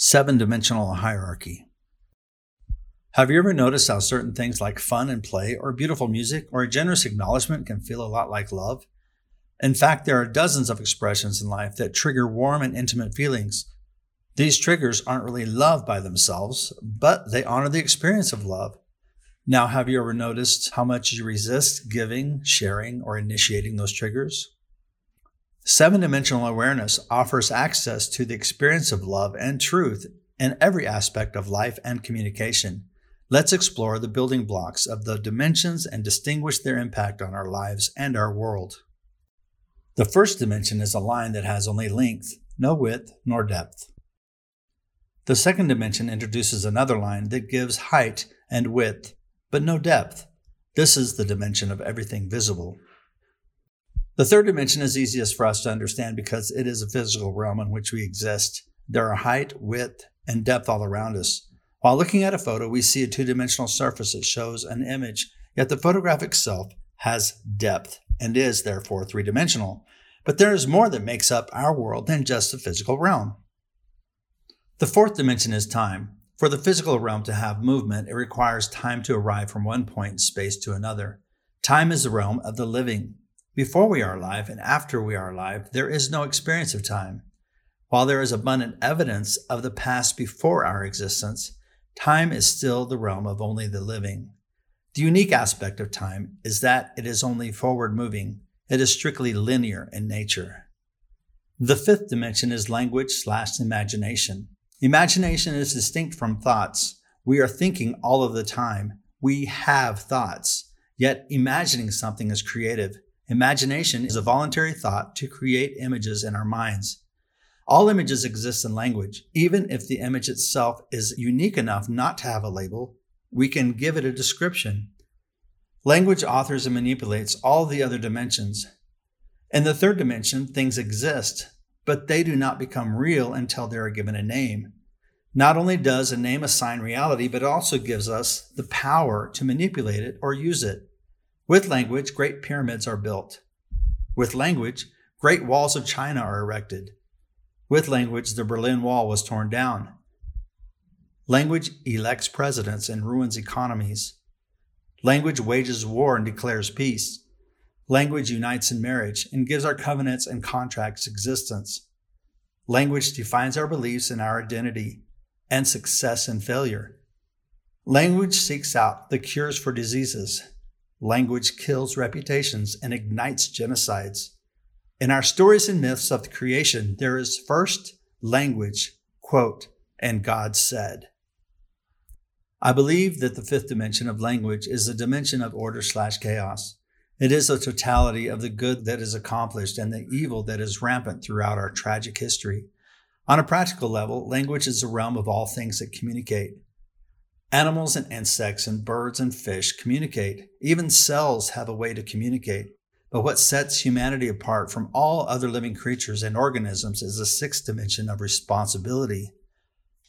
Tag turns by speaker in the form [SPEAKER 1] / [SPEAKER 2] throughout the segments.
[SPEAKER 1] Seven dimensional hierarchy. Have you ever noticed how certain things like fun and play, or beautiful music, or a generous acknowledgement can feel a lot like love? In fact, there are dozens of expressions in life that trigger warm and intimate feelings. These triggers aren't really love by themselves, but they honor the experience of love. Now, have you ever noticed how much you resist giving, sharing, or initiating those triggers? Seven dimensional awareness offers access to the experience of love and truth in every aspect of life and communication. Let's explore the building blocks of the dimensions and distinguish their impact on our lives and our world. The first dimension is a line that has only length, no width nor depth. The second dimension introduces another line that gives height and width, but no depth. This is the dimension of everything visible. The third dimension is easiest for us to understand because it is a physical realm in which we exist. There are height, width, and depth all around us. While looking at a photo, we see a two dimensional surface that shows an image, yet the photograph itself has depth and is therefore three dimensional. But there is more that makes up our world than just the physical realm. The fourth dimension is time. For the physical realm to have movement, it requires time to arrive from one point in space to another. Time is the realm of the living. Before we are alive and after we are alive, there is no experience of time. While there is abundant evidence of the past before our existence, time is still the realm of only the living. The unique aspect of time is that it is only forward moving, it is strictly linear in nature. The fifth dimension is language slash imagination. Imagination is distinct from thoughts. We are thinking all of the time. We have thoughts. Yet imagining something is creative. Imagination is a voluntary thought to create images in our minds. All images exist in language. Even if the image itself is unique enough not to have a label, we can give it a description. Language authors and manipulates all the other dimensions. In the third dimension, things exist, but they do not become real until they are given a name. Not only does a name assign reality, but it also gives us the power to manipulate it or use it. With language, great pyramids are built. With language, great walls of China are erected. With language, the Berlin Wall was torn down. Language elects presidents and ruins economies. Language wages war and declares peace. Language unites in marriage and gives our covenants and contracts existence. Language defines our beliefs and our identity and success and failure. Language seeks out the cures for diseases Language kills reputations and ignites genocides. In our stories and myths of the creation, there is first language, quote, and God said. I believe that the fifth dimension of language is a dimension of order slash chaos. It is a totality of the good that is accomplished and the evil that is rampant throughout our tragic history. On a practical level, language is the realm of all things that communicate. Animals and insects and birds and fish communicate. Even cells have a way to communicate. But what sets humanity apart from all other living creatures and organisms is the sixth dimension of responsibility.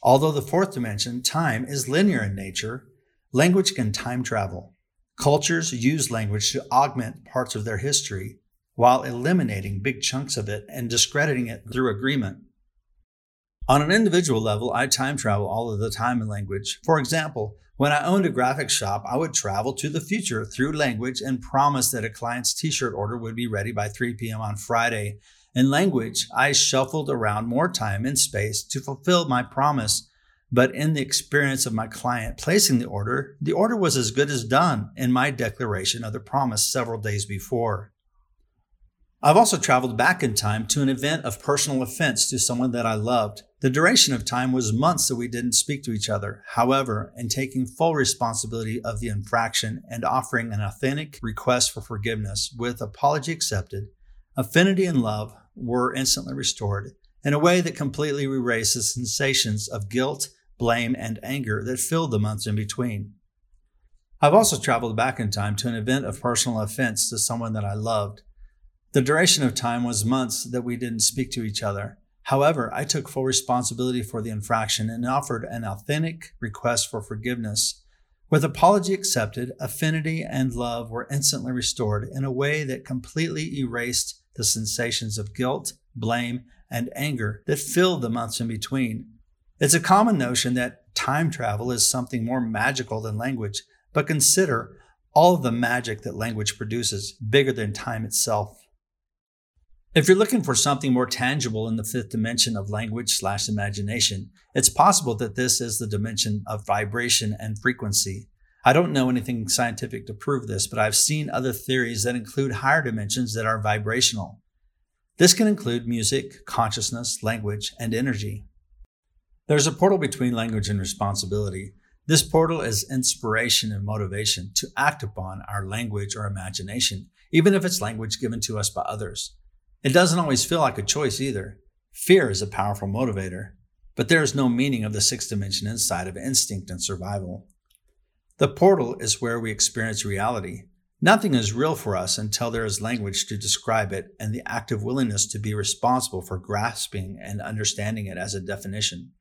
[SPEAKER 1] Although the fourth dimension, time, is linear in nature, language can time travel. Cultures use language to augment parts of their history while eliminating big chunks of it and discrediting it through agreement. On an individual level, I time travel all of the time in language. For example, when I owned a graphics shop, I would travel to the future through language and promise that a client's t shirt order would be ready by 3 p.m. on Friday. In language, I shuffled around more time and space to fulfill my promise. But in the experience of my client placing the order, the order was as good as done in my declaration of the promise several days before. I've also traveled back in time to an event of personal offense to someone that I loved. The duration of time was months that we didn't speak to each other. However, in taking full responsibility of the infraction and offering an authentic request for forgiveness with apology accepted, affinity and love were instantly restored in a way that completely erased the sensations of guilt, blame, and anger that filled the months in between. I've also traveled back in time to an event of personal offense to someone that I loved. The duration of time was months that we didn't speak to each other. However, I took full responsibility for the infraction and offered an authentic request for forgiveness. With apology accepted, affinity and love were instantly restored in a way that completely erased the sensations of guilt, blame, and anger that filled the months in between. It's a common notion that time travel is something more magical than language, but consider all of the magic that language produces, bigger than time itself. If you're looking for something more tangible in the fifth dimension of language slash imagination, it's possible that this is the dimension of vibration and frequency. I don't know anything scientific to prove this, but I've seen other theories that include higher dimensions that are vibrational. This can include music, consciousness, language, and energy. There's a portal between language and responsibility. This portal is inspiration and motivation to act upon our language or imagination, even if it's language given to us by others. It doesn't always feel like a choice either. Fear is a powerful motivator, but there is no meaning of the sixth dimension inside of instinct and survival. The portal is where we experience reality. Nothing is real for us until there is language to describe it and the active willingness to be responsible for grasping and understanding it as a definition.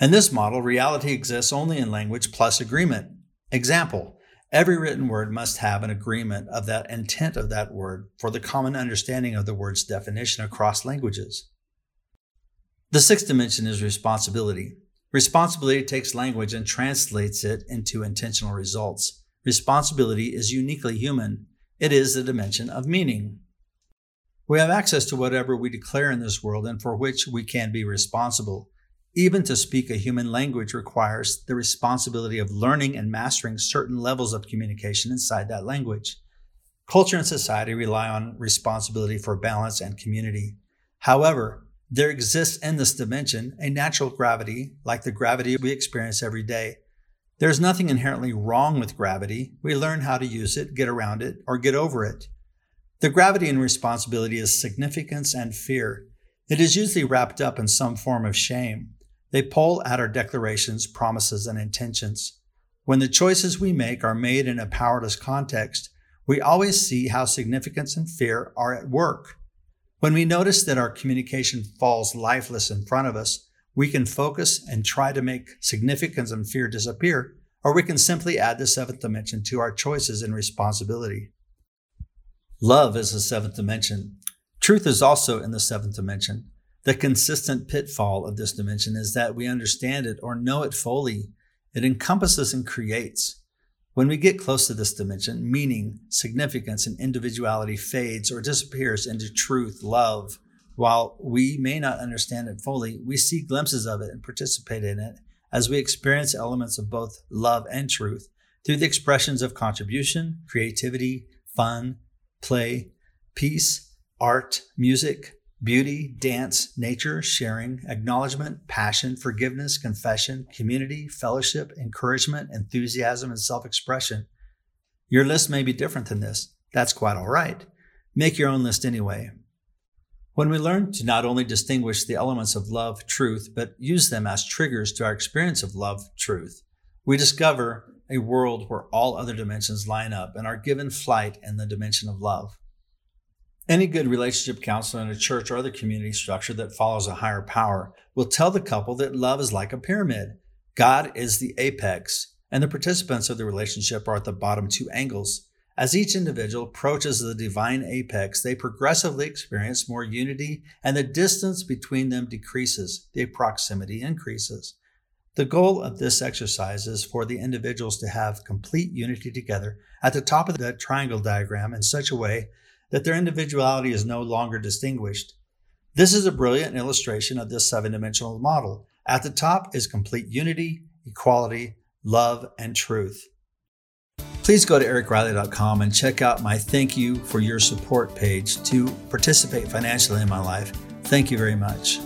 [SPEAKER 1] In this model, reality exists only in language plus agreement. Example Every written word must have an agreement of that intent of that word for the common understanding of the word's definition across languages. The sixth dimension is responsibility. Responsibility takes language and translates it into intentional results. Responsibility is uniquely human. It is the dimension of meaning. We have access to whatever we declare in this world and for which we can be responsible. Even to speak a human language requires the responsibility of learning and mastering certain levels of communication inside that language. Culture and society rely on responsibility for balance and community. However, there exists in this dimension a natural gravity like the gravity we experience every day. There is nothing inherently wrong with gravity. We learn how to use it, get around it, or get over it. The gravity and responsibility is significance and fear. It is usually wrapped up in some form of shame. They pull at our declarations, promises, and intentions. When the choices we make are made in a powerless context, we always see how significance and fear are at work. When we notice that our communication falls lifeless in front of us, we can focus and try to make significance and fear disappear, or we can simply add the seventh dimension to our choices and responsibility. Love is the seventh dimension. Truth is also in the seventh dimension. The consistent pitfall of this dimension is that we understand it or know it fully. It encompasses and creates. When we get close to this dimension, meaning, significance, and individuality fades or disappears into truth, love. While we may not understand it fully, we see glimpses of it and participate in it as we experience elements of both love and truth through the expressions of contribution, creativity, fun, play, peace, art, music, beauty, dance, nature, sharing, acknowledgement, passion, forgiveness, confession, community, fellowship, encouragement, enthusiasm, and self expression. Your list may be different than this. That's quite all right. Make your own list anyway. When we learn to not only distinguish the elements of love, truth, but use them as triggers to our experience of love, truth, we discover a world where all other dimensions line up and are given flight in the dimension of love. Any good relationship counselor in a church or other community structure that follows a higher power will tell the couple that love is like a pyramid. God is the apex, and the participants of the relationship are at the bottom two angles. As each individual approaches the divine apex, they progressively experience more unity, and the distance between them decreases, the proximity increases. The goal of this exercise is for the individuals to have complete unity together at the top of the triangle diagram in such a way that their individuality is no longer distinguished. This is a brilliant illustration of this seven dimensional model. At the top is complete unity, equality, love, and truth. Please go to ericriley.com and check out my thank you for your support page to participate financially in my life. Thank you very much.